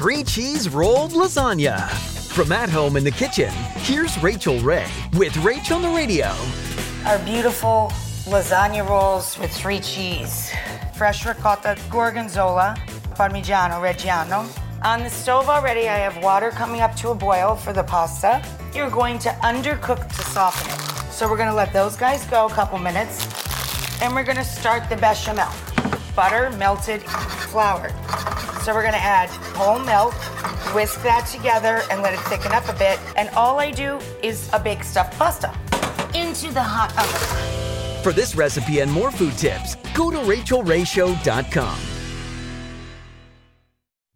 Three cheese rolled lasagna. From at home in the kitchen, here's Rachael Ray with Rach on the Radio. Our beautiful lasagna rolls with three cheese. Fresh ricotta, gorgonzola, parmigiano reggiano. On the stove already, I have water coming up to a boil for the pasta. You're going to undercook to soften it. So we're gonna let those guys go a couple minutes. And we're gonna start the bechamel. Butter, melted flour. So we're gonna add whole milk, whisk that together and let it thicken up a bit. And all I do is a big stuffed pasta into the hot oven. For this recipe and more food tips, go to rachaelrayshow.com.